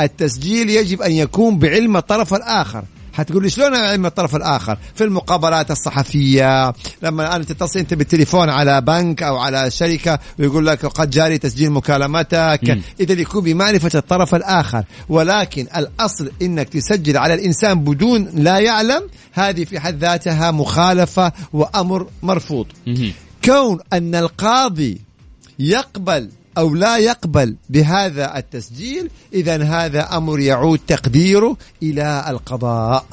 [SPEAKER 5] التسجيل يجب أن يكون بعلم الطرف الآخر. حتقول لي شلون علم الطرف الآخر؟ في المقابلات الصحفية لما انت تتصل أنت بالتليفون على بنك أو على شركة ويقول لك قد جاري تسجيل مكالمتك. إذا يكون بمعرفة الطرف الآخر. ولكن الأصل إنك تسجل على الإنسان بدون لا يعلم هذه في حد ذاتها مخالفة وأمر مرفوض. كون أن القاضي يقبل أو لا يقبل بهذا التسجيل اذا هذا أمر يعود تقديره إلى القضاء.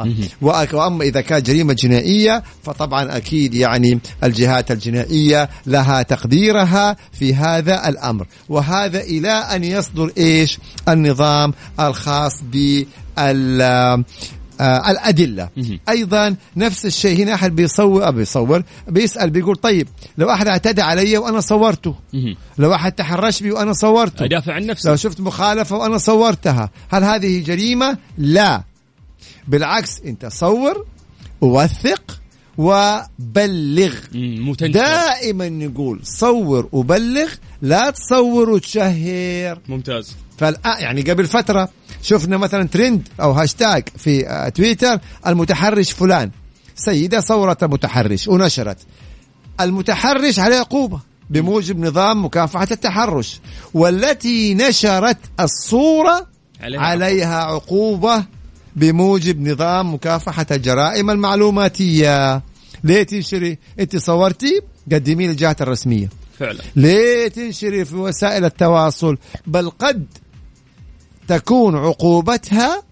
[SPEAKER 5] وأما إذا كان جريمة جنائية فطبعا أكيد يعني الجهات الجنائية لها تقديرها في هذا الأمر. وهذا إلى أن يصدر إيش؟ النظام الخاص بال آه الأدلة.
[SPEAKER 4] مهم.
[SPEAKER 5] أيضا نفس الشيء. هنا أحد بيصور أو بيصور بيسأل بيقول طيب لو أحد اعتدى علي وأنا صورته. لو أحد تحرش بي وأنا صورته
[SPEAKER 4] أدافع عن نفسي.
[SPEAKER 5] لو شفت مخالفة وأنا صورتها هل هذه جريمة؟ لا. بالعكس أنت صور ووثق وبلغ.
[SPEAKER 4] مم، مو تنشر
[SPEAKER 5] دائما نقول صور وبلغ لا تصور وتشهر.
[SPEAKER 4] ممتاز.
[SPEAKER 5] فالآن يعني قبل فترة شفنا مثلا ترند أو هاشتاج في آه، تويتر المتحرش فلان. سيدة صورت المتحرش ونشرت. المتحرش عليه عقوبة بموجب نظام مكافحة التحرش والتي نشرت الصورة
[SPEAKER 4] عليها
[SPEAKER 5] عليها عقوبة بموجب نظام مكافحة الجرائم المعلوماتية. ليه تنشري؟ أنت صورتي؟ قدمي للجهات الرسمية.
[SPEAKER 4] فعلا.
[SPEAKER 5] ليه تنشري في وسائل التواصل؟ بل قد تكون عقوبتها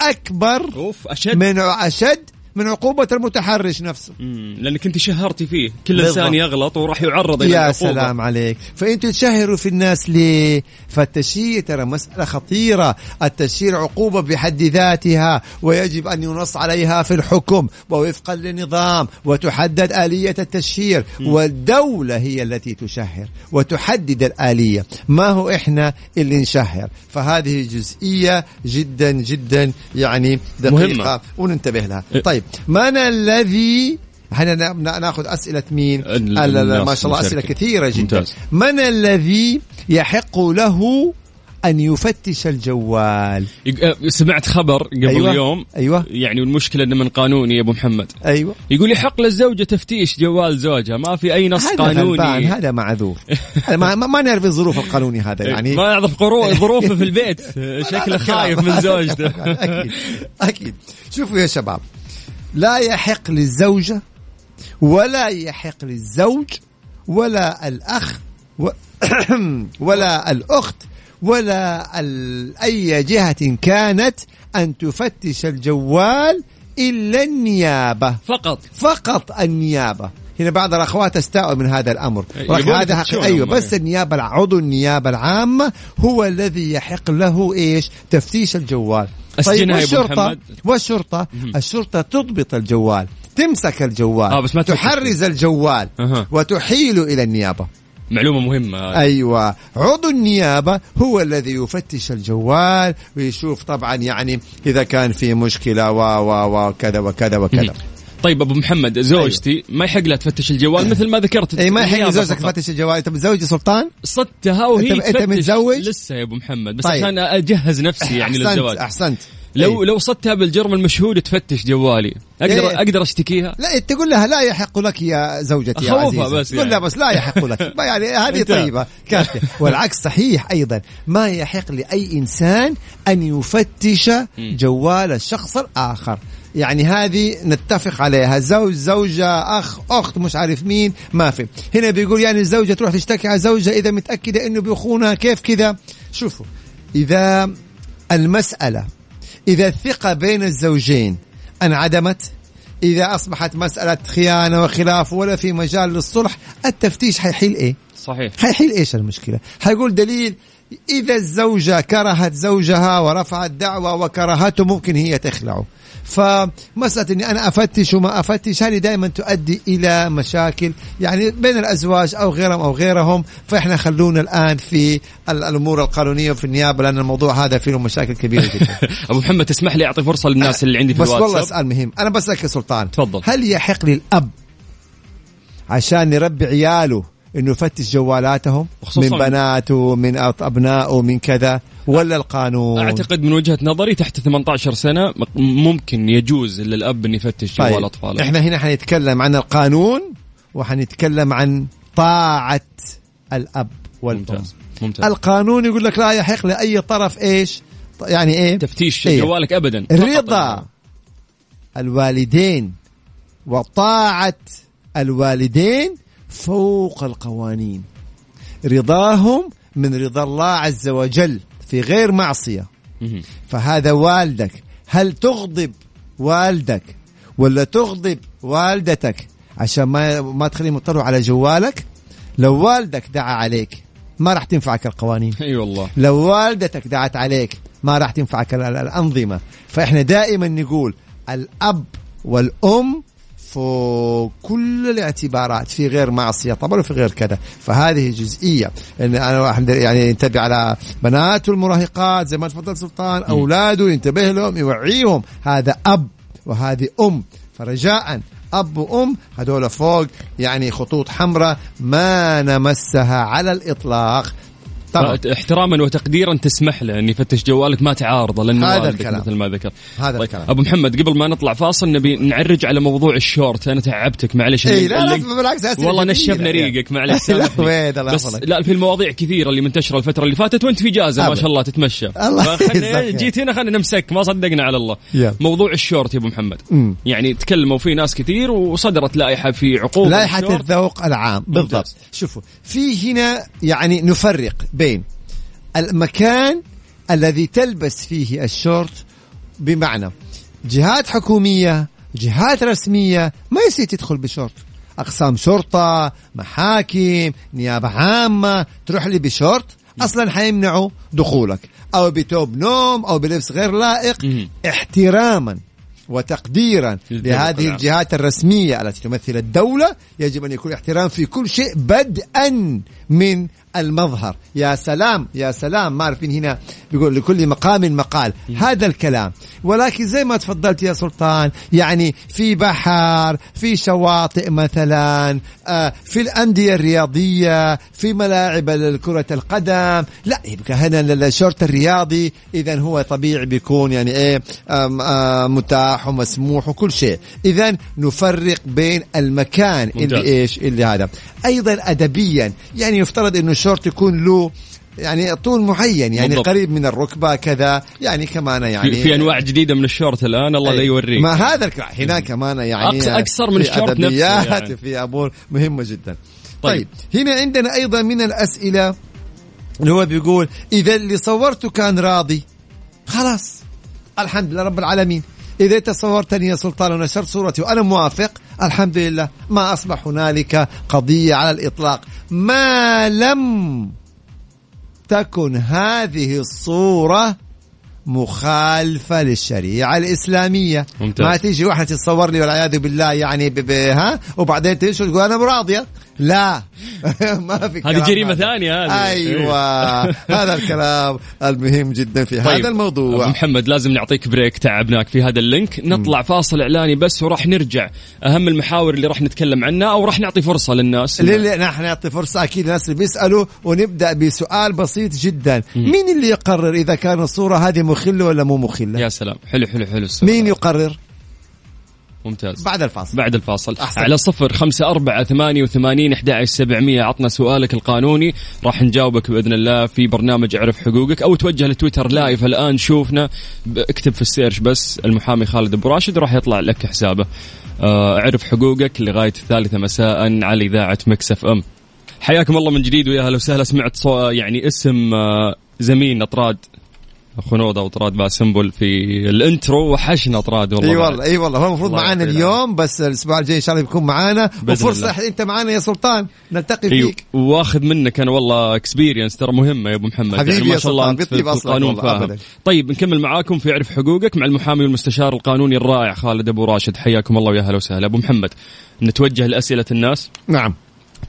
[SPEAKER 5] أكبر
[SPEAKER 4] أوف أشد.
[SPEAKER 5] من أشد. من عقوبة المتحرش نفسه.
[SPEAKER 4] مم، لأنك أنت شهرتي فيه. كل. إنسان يغلط وراح يعرض إلى
[SPEAKER 5] يا
[SPEAKER 4] العقوبة.
[SPEAKER 5] سلام عليك. فانتوا تشهروا في الناس ليه؟ فالتشهير ترى مسألة خطيرة. التشهير عقوبة بحد ذاتها ويجب أن ينص عليها في الحكم ووفقا لنظام وتحدد آلية التشهير. والدولة هي التي تشهر وتحدد الآلية. ما هو إحنا اللي نشهر؟ فهذه جزئية جدا جدا يعني دقيقة.
[SPEAKER 4] مهمة.
[SPEAKER 5] وننتبه لها.
[SPEAKER 4] إيه.
[SPEAKER 5] طيب من الذي إحنا نا- نا- ناخذ أسئلة مين؟
[SPEAKER 4] ال- الناس
[SPEAKER 5] ما شاء الله
[SPEAKER 4] أسئلة.
[SPEAKER 5] كثيرة جدا.
[SPEAKER 4] ممتاز.
[SPEAKER 5] من الذي يحق له أن يفتش الجوال؟
[SPEAKER 4] آه، سمعت خبر قبل
[SPEAKER 5] أيوة.
[SPEAKER 4] يوم
[SPEAKER 5] أيوه.
[SPEAKER 4] يعني المشكلة إنه من قانوني يا أبو محمد.
[SPEAKER 5] أيوه.
[SPEAKER 4] يقول يحق للزوجة تفتيش جوال زوجها. ما في أي نص
[SPEAKER 5] هذا
[SPEAKER 4] قانوني.
[SPEAKER 5] غلبان هذا معذور. (laughs) ما, ما نعرف الظروف القانوني هذا يعني.
[SPEAKER 4] ما يعرف (laughs) ظروفه في البيت. شكله خايف من (laughs) زوجته.
[SPEAKER 5] أكيد. أكيد. شوفوا يا شباب. لا يحق للزوجه ولا يحق للزوج ولا الأخ و... (clears throat) ولا الأخت ولا ال- أي جهة كانت أن تفتش الجوال إلا النيابة.
[SPEAKER 4] فقط.
[SPEAKER 5] فقط النيابة. هنا بعض الأخوات استاءوا من هذا الأمر.
[SPEAKER 4] يبون
[SPEAKER 5] ولكن هذا حق... أيوة
[SPEAKER 4] هم.
[SPEAKER 5] بس النيابة عضو النيابة العامة هو الذي يحق له إيش؟ تفتيش الجوال. والشرطة
[SPEAKER 4] محمد.
[SPEAKER 5] والشرطة الشرطة تضبط الجوال تمسك الجوال
[SPEAKER 4] آه، بس ما.
[SPEAKER 5] تحرز الجوال
[SPEAKER 4] أها.
[SPEAKER 5] وتحيل إلى النيابة
[SPEAKER 4] معلومة مهمة هذه.
[SPEAKER 5] أيوه عضو النيابة هو الذي يفتش الجوال ويشوف طبعا يعني إذا كان في مشكلة و و وكذا وكذا وكذا
[SPEAKER 4] طيب أبو محمد زوجتي ما يحق لها تفتش الجوال مثل ما ذكرت
[SPEAKER 5] اي ما يحق لزوجتك. تفتش الجوال أنت متزوج سلطان
[SPEAKER 4] صدتها وهي
[SPEAKER 5] أنت
[SPEAKER 4] تفتش.
[SPEAKER 5] متزوج؟
[SPEAKER 4] لسه يا أبو محمد بس
[SPEAKER 5] طيب.
[SPEAKER 4] عشان أجهز نفسي يعني
[SPEAKER 5] أحسنت
[SPEAKER 4] للزواج
[SPEAKER 5] أحسنت
[SPEAKER 4] لو
[SPEAKER 5] إيه.
[SPEAKER 4] لو صدتها بالجرم المشهود تفتش جوالي أقدر
[SPEAKER 5] إيه.
[SPEAKER 4] أقدر أشتكيها
[SPEAKER 5] لا تقول لها لا يحق لك يا زوجتي يا عزيزي
[SPEAKER 4] بس
[SPEAKER 5] تقول
[SPEAKER 4] يعني.
[SPEAKER 5] لها بس لا يحق لك (laughs) يعني هذه. طيبة كافية (laughs) والعكس صحيح أيضا ما يحق لأي إنسان أن يفتش جوال الشخص الآخر يعني هذه نتفق عليها. زوج زوجة أخ أخت مش عارف مين ما في. هنا بيقول يعني الزوجة تروح تشتكي على زوجها إذا متأكدة إنه بيخونها كيف كذا؟ شوفوا إذا المسألة إذا الثقة بين الزوجين انعدمت إذا أصبحت مسألة خيانة وخلاف ولا في مجال للصلح التفتيش حيحل إيه؟
[SPEAKER 4] صحيح.
[SPEAKER 5] حيحل إيش المشكلة؟ حيقول دليل إذا الزوجة كرهت زوجها ورفعت دعوة وكرهته ممكن هي تخلعه. فمسألة أني أنا أفتش وما أفتش هذه دائما تؤدي إلى مشاكل يعني بين الأزواج أو غيرهم أو غيرهم. فإحنا خلونا الآن في ال- الأمور القانونية وفي النيابة لأن الموضوع هذا فيه مشاكل كبيرة جدا. (laughs)
[SPEAKER 4] أبو محمد تسمح لي أعطي فرصة للناس اللي عندي في
[SPEAKER 5] بس والله سؤال مهم. أنا بسألك يا سلطان
[SPEAKER 4] تفضل.
[SPEAKER 5] هل يحق للاب عشان يربي عياله إنه يفتش جوالاتهم؟ من بناته من أبنائه من كذا؟ ولا القانون؟
[SPEAKER 4] أعتقد من وجهة نظري تحت 18 سنة ممكن يجوز للأب أن يفتش جوال
[SPEAKER 5] طيب
[SPEAKER 4] أطفاله.
[SPEAKER 5] إحنا هنا حنتكلم عن القانون وحنتكلم عن طاعة الأب والأم.
[SPEAKER 4] ممتاز ممتاز.
[SPEAKER 5] القانون يقول لك لا يحق لأي طرف إيش؟ يعني إيه؟
[SPEAKER 4] تفتيش
[SPEAKER 5] إيه.
[SPEAKER 4] جوالك ابدا
[SPEAKER 5] رضا الوالدين وطاعة الوالدين فوق القوانين. رضاهم من رضا الله عز وجل. في غير معصية. فهذا والدك هل تغضب والدك ولا تغضب والدتك؟ عشان ما ما تخليهم يطلعوا على جوالك. لو والدك دعا عليك ما راح تنفعك القوانين. (laughs)
[SPEAKER 4] أي والله.
[SPEAKER 5] لو والدتك دعت عليك ما راح تنفعك ال- ال- الأنظمة. فإحنا دائما نقول الأب والأم فوق كل الاعتبارات في غير معصية طبعا وفي غير كذا. فهذه جزئية. إن أنا واحد يعني ينتبه على بناته المراهقات زي ما تفضل سلطان أولاده ينتبه لهم يوعيهم. هذا أب وهذه أم. فرجاء أب وأم هذول فوق يعني خطوط حمراء ما نمسها على الإطلاق. طبعا
[SPEAKER 4] احتراما وتقديرا تسمح له أن يفتش جوالك ما تعارضه لأنه
[SPEAKER 5] هذا الكلام.
[SPEAKER 4] مثل ما ذكر
[SPEAKER 5] هذا
[SPEAKER 4] طيب
[SPEAKER 5] الكلام.
[SPEAKER 4] أبو محمد قبل ما نطلع فاصل نبي نعرج على موضوع الشورت أنا تعبتك معلش
[SPEAKER 5] اي لا لا بالعكس
[SPEAKER 4] والله نشفنا
[SPEAKER 5] يعني.
[SPEAKER 4] ريقك معلش (laughs) بس. لا في المواضيع كثيرة اللي منتشرة الفترة اللي فاتت وأنت في اجازه ما. شاء الله تتمشى
[SPEAKER 5] الله
[SPEAKER 4] جيت هنا خلينا نمسك ما صدقنا على الله. موضوع الشورت يا أبو محمد. يعني تكلموا فيه ناس كثير وصدرت لائحة في عقوبه الشورت.
[SPEAKER 5] الذوق العام بالضبط. شوفوا في هنا يعني نفرق بين المكان الذي تلبس فيه الشورت بمعنى جهات حكومية جهات رسمية ما يصير تدخل بشورت. أقسام شرطة محاكم نيابة عامة تروح لي بشورت؟ أصلا حيمنعوا دخولك. أو بتوب نوم أو بلبس غير لائق. احتراما. وتقديرا لهذه. الجهات الرسمية التي تمثل الدولة يجب أن يكون احترام في كل شيء بدءا من المظهر. يا سلام يا سلام. ما عارفين هنا بيقول لكل مقام مقال هذا الكلام. ولكن زي ما تفضلت يا سلطان يعني في بحر في شواطئ مثلا آه، في الأندية الرياضية في ملاعب كرة القدم. لا يبقى هنا الشورت الرياضي إذا هو طبيعي بيكون يعني إيه متاح ومسموح وكل شيء. إذا نفرق بين المكان اللي
[SPEAKER 4] ممتاز.
[SPEAKER 5] إيش اللي هذا. أيضا ادبيا يعني يفترض إنه الشورت يكون له يعني طول معين يعني
[SPEAKER 4] بالضبط.
[SPEAKER 5] قريب من الركبة كذا يعني كمان يعني
[SPEAKER 4] في, في أنواع جديدة من الشورت الآن الله لا. يوريك
[SPEAKER 5] ما هذا هنا كمان يعني
[SPEAKER 4] أكثر من الشورت نفسه يعني.
[SPEAKER 5] في أمور مهمة جدا طيب هنا عندنا أيضا من الأسئلة اللي هو بيقول إذا اللي صورته كان راضي خلاص الحمد لله رب العالمين إذا أنت صورتني يا سلطان ونشرت صورتي وأنا موافق الحمد لله ما أصبح هنالك قضية على الإطلاق ما لم تكن هذه الصورة مخالفة للشريعة الإسلامية.
[SPEAKER 4] ممتاز.
[SPEAKER 5] ما تيجي واحدة تتصور لي والعياذ بالله يعني ها؟ وبعدين تمشي وتقول أنا براضية لا. (laughs) ما في
[SPEAKER 4] هذه جريمة
[SPEAKER 5] هذا.
[SPEAKER 4] ثانية هذه.
[SPEAKER 5] أيوة. هذا الكلام المهم جدا في هذا
[SPEAKER 4] أبو
[SPEAKER 5] الموضوع.
[SPEAKER 4] محمد لازم نعطيك بريك تعبناك في هذا اللينك. نطلع فاصل إعلاني بس وراح نرجع. أهم المحاور اللي راح نتكلم عنها أو راح نعطي فرصة للناس.
[SPEAKER 5] للي نحن نعطي فرصة أكيد الناس اللي بيسألوا ونبدأ بسؤال بسيط جدا. مين اللي يقرر إذا كان الصورة هذه مخلة ولا مو مخلة؟
[SPEAKER 4] يا سلام. حلو حلو حلو السؤال.
[SPEAKER 5] مين يقرر؟
[SPEAKER 4] ممتاز.
[SPEAKER 5] بعد الفاصل.
[SPEAKER 4] بعد الفاصل.
[SPEAKER 5] أحسن.
[SPEAKER 4] على صفر خمسة أربعة ثمانية وثمانين أحد سبعمية. عطنا سؤالك القانوني. راح نجاوبك بإذن الله في برنامج اعرف حقوقك. أو توجه لتويتر live الآن. شوفنا. اكتب في ال search بس. المحامي خالد أبو راشد راح يطلع لك حسابه. آه، اعرف حقوقك لغاية الثالثة مساء على إذاعة ميكس إف إم. حياكم الله من جديد ويا هلا وسهلا. سمعت صو... يعني اسم آه، زميلنا طراد خنوده وطراد باسنبل في ال intro وحشنا طراد والله إي.
[SPEAKER 5] والله إي والله. هو المفروض معانا اليوم بس الأسبوع الجاي إن شاء الله بيكون معانا. وفرصة
[SPEAKER 4] الله.
[SPEAKER 5] أنت معانا يا سلطان. نلتقي
[SPEAKER 4] أيوه
[SPEAKER 5] فيك.
[SPEAKER 4] وأخذ منك أنا والله experience ترى مهمة يا أبو محمد.
[SPEAKER 5] حبيبي
[SPEAKER 4] يعني ما شاء الله أنت في القانون فاهم.
[SPEAKER 5] أبداً.
[SPEAKER 4] طيب نكمل معاكم في اعرف حقوقك مع المحامي والمستشار القانوني الرائع خالد أبو راشد. حياكم الله ويا هلا وسهلا. أبو محمد نتوجه لأسئلة الناس؟
[SPEAKER 5] نعم.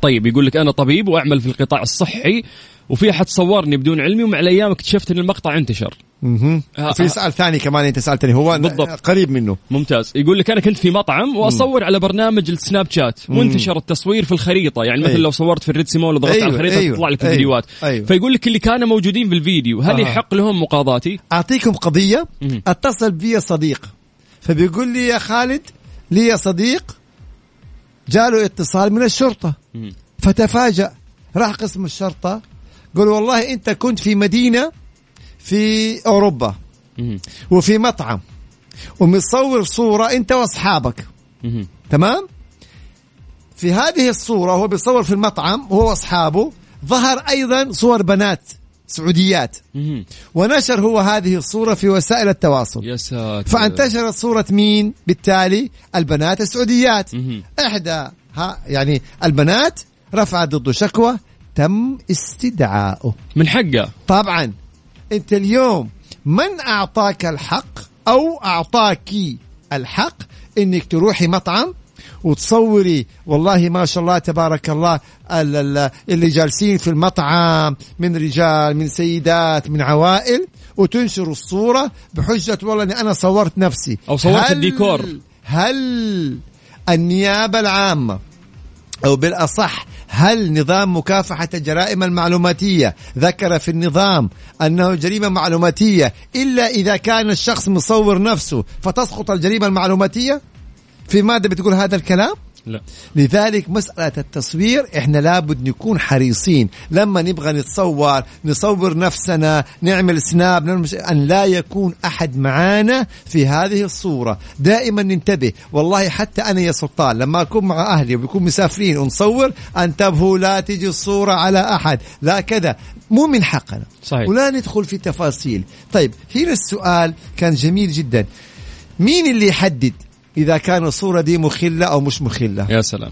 [SPEAKER 4] طيب يقول لك أنا طبيب وأعمل في القطاع الصحي. وفي أحد صورني بدون علمي ومع الأيام اكتشفت إن المقطع انتشر
[SPEAKER 5] مهم.
[SPEAKER 4] آه،
[SPEAKER 5] في. سؤال ثاني كمان أنت سألتني هو
[SPEAKER 4] بالضبط.
[SPEAKER 5] قريب منه
[SPEAKER 4] ممتاز يقول لك أنا كنت في مطعم وأصور على برنامج السناب شات وانتشر التصوير في الخريطة يعني مثل
[SPEAKER 5] أيوة.
[SPEAKER 4] لو صورت في الرد سي مول وضغطت
[SPEAKER 5] أيوة،
[SPEAKER 4] على الخريطة
[SPEAKER 5] أيوة،
[SPEAKER 4] تطلع لك
[SPEAKER 5] أيوة،
[SPEAKER 4] الفيديوهات
[SPEAKER 5] أيوة.
[SPEAKER 4] فيقول لك اللي كانوا موجودين في الفيديو هل
[SPEAKER 5] آه.
[SPEAKER 4] يحق لهم مقاضاتي
[SPEAKER 5] أعطيكم قضية
[SPEAKER 4] مهم.
[SPEAKER 5] أتصل بي صديق فبيقول لي يا خالد لي صديق جاله اتصال من الشرطة
[SPEAKER 4] مم.
[SPEAKER 5] فتفاجأ راح قسم الشرطة قال والله انت كنت في مدينة في
[SPEAKER 4] أوروبا.
[SPEAKER 5] وفي مطعم ومتصور صورة انت
[SPEAKER 4] وأصحابك.
[SPEAKER 5] تمام في هذه الصورة هو بيصور في المطعم هو وأصحابه ظهر أيضا صور بنات سعوديات. ونشر هو هذه الصورة في وسائل التواصل
[SPEAKER 4] يا ساتر
[SPEAKER 5] فانتشرت صورة مين بالتالي البنات السعوديات. إحدى ها يعني البنات رفعت ضده شكوى تم استدعائه
[SPEAKER 4] من حقه.
[SPEAKER 5] طبعا أنت اليوم من أعطاك الحق أو أعطاك الحق إنك تروحي مطعم وتصوري والله ما شاء الله تبارك الله ال- ال- اللي جالسين في المطعم من رجال من سيدات من عوائل وتنشر الصورة بحجة والله إني أنا صورت نفسي.
[SPEAKER 4] أو صورت
[SPEAKER 5] هل-
[SPEAKER 4] الديكور.
[SPEAKER 5] هل النيابة العامة أو بالأصح هل نظام مكافحة الجرائم المعلوماتية؟ ذكر في النظام أنه جريمة معلوماتية إلا إذا كان الشخص مصور نفسه فتسقط الجريمة المعلوماتية؟ في مادة بتقول هذا الكلام؟
[SPEAKER 4] لا.
[SPEAKER 5] لذلك مسألة التصوير إحنا لابد نكون حريصين. لما نبغى نتصور نصور نفسنا نعمل سناب نعمل أن لا يكون أحد معانا في هذه الصورة. دائما ننتبه. والله حتى أنا يا سلطان لما أكون مع أهلي وبكون مسافرين ونصور أنتبهوا لا تجي الصورة على أحد. لا كذا. مو من حقنا.
[SPEAKER 4] صحيح.
[SPEAKER 5] ولا ندخل في تفاصيل. طيب هنا السؤال كان جميل جدا. مين اللي يحدد إذا كان الصورة دي مخلة أو مش مخلة.
[SPEAKER 4] يا سلام.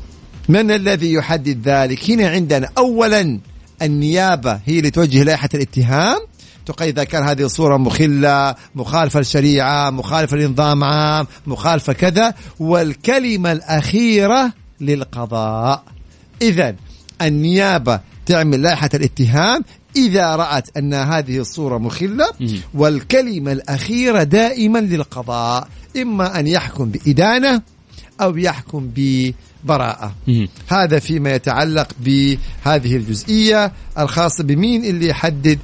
[SPEAKER 5] من الذي يحدد ذلك؟ هنا عندنا أولا النيابة هي اللي توجه لائحة الاتهام. تقول إذا كان هذه الصورة مخلة مخالفة للشريعة مخالفة لنظام عام مخالفة كذا والكلمة الأخيرة للقضاء. إذا النيابة تعمل لائحة الاتهام إذا رأت أن هذه الصورة مخلة. والكلمة الأخيرة دائما للقضاء. إما أن يحكم بإدانة أو يحكم ببراءة
[SPEAKER 4] مهم.
[SPEAKER 5] هذا فيما يتعلق بهذه الجزئية الخاصة بمين اللي يحدد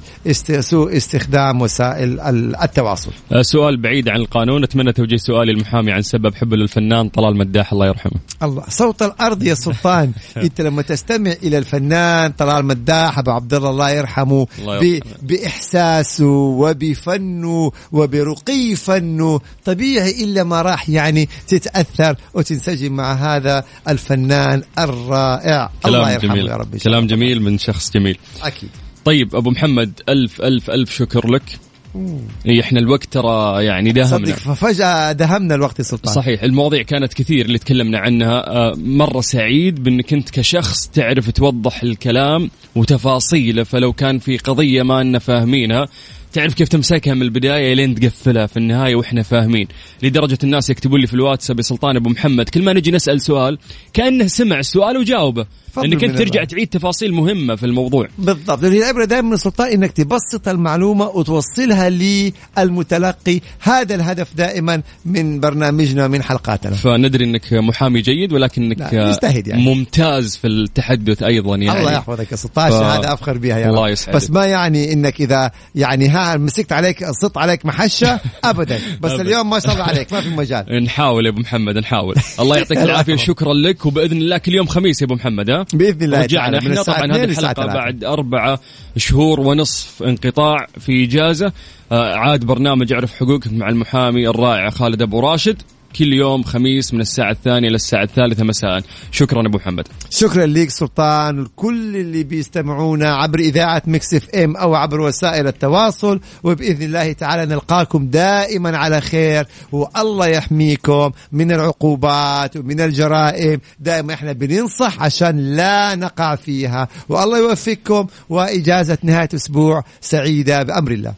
[SPEAKER 5] سوء استخدام وسائل ال- التواصل.
[SPEAKER 4] آه، سؤال بعيد عن القانون. أتمنى توجيه سؤالي المحامي عن سبب حبه للفنان طلال مداح. الله يرحمه.
[SPEAKER 5] الله. صوت الأرض يا سلطان. (laughs) إنت لما تستمع إلى الفنان طلال مداح أبو عبد الله الله يرحمه
[SPEAKER 4] الله
[SPEAKER 5] ب-
[SPEAKER 4] يرحمه.
[SPEAKER 5] بإحساسه وبفنه وبرقي فنه طبيعي إلا ما راح يعني تتأثر وتنسجم مع هذا الفنان الرائع. الله يرحمه
[SPEAKER 4] جميل.
[SPEAKER 5] يا رب
[SPEAKER 4] كلام. جميل من شخص جميل.
[SPEAKER 5] أكيد.
[SPEAKER 4] طيب أبو محمد ألف ألف ألف شكر لك. إيه إحنا الوقت ترى يعني داهمنا.
[SPEAKER 5] صدق ففجأة دهمنا الوقت يا سلطان.
[SPEAKER 4] صحيح المواضيع كانت كثير اللي تكلمنا عنها. آه، مرة سعيد بأنك أنت كشخص تعرف توضح الكلام وتفاصيله فلو كان في قضية ما أننا فاهمينها تعرف كيف تمسكها من البداية لين تقفلها في النهاية وإحنا فاهمين لدرجة الناس يكتبون لي في الواتساب يا سلطان أبو محمد كل ما نجي نسأل سؤال كأنه سمع السؤال وجاوبه إنك
[SPEAKER 5] أنت
[SPEAKER 4] ترجع. تعيد تفاصيل مهمة في الموضوع
[SPEAKER 5] بالضبط لأن العبرة دائما من السلطان إنك تبسط المعلومة وتوصلها للمتلقي هذا الهدف دائما من برنامجنا من حلقاتنا
[SPEAKER 4] فندري إنك محامي جيد ولكنك
[SPEAKER 5] يعني.
[SPEAKER 4] ممتاز في التحدث أيضا يعني
[SPEAKER 5] الله يحفظك يا سلطان
[SPEAKER 4] ف-
[SPEAKER 5] هذا أفخر بها يا
[SPEAKER 4] الله. يسعدك.
[SPEAKER 5] بس ما يعني إنك إذا يعني ها مسكت عليك صط عليك محشة. (laughs) ابدا. بس
[SPEAKER 4] أبداً.
[SPEAKER 5] اليوم ما شاء الله عليك ما في مجال. (laughs)
[SPEAKER 4] نحاول يا أبو محمد نحاول. الله يعطيك (laughs)
[SPEAKER 5] العافية.
[SPEAKER 4] شكرا لك وبإذن الله كل يوم خميس يا أبو محمد ها؟
[SPEAKER 5] بإذن الله
[SPEAKER 4] رجعنا.
[SPEAKER 5] إحنا
[SPEAKER 4] طبعا
[SPEAKER 5] 2
[SPEAKER 4] هذه الحلقة
[SPEAKER 5] 3.
[SPEAKER 4] بعد أربعة شهور ونصف انقطاع في إجازة. آه، عاد برنامج أعرف حقوقك مع المحامي الرائع خالد أبو راشد. كل يوم خميس من الساعة الثانية للساعة الثالثة مساء. شكرا أبو محمد.
[SPEAKER 5] شكرا لك سلطان. كل اللي بيستمعونا عبر إذاعة ميكس إف إم أو عبر وسائل التواصل وبإذن الله تعالى نلقاكم دائما على خير. والله يحميكم من العقوبات ومن الجرائم. دائما إحنا بننصح عشان لا نقع فيها. والله يوفقكم. وإجازة نهاية أسبوع سعيدة بأمر الله.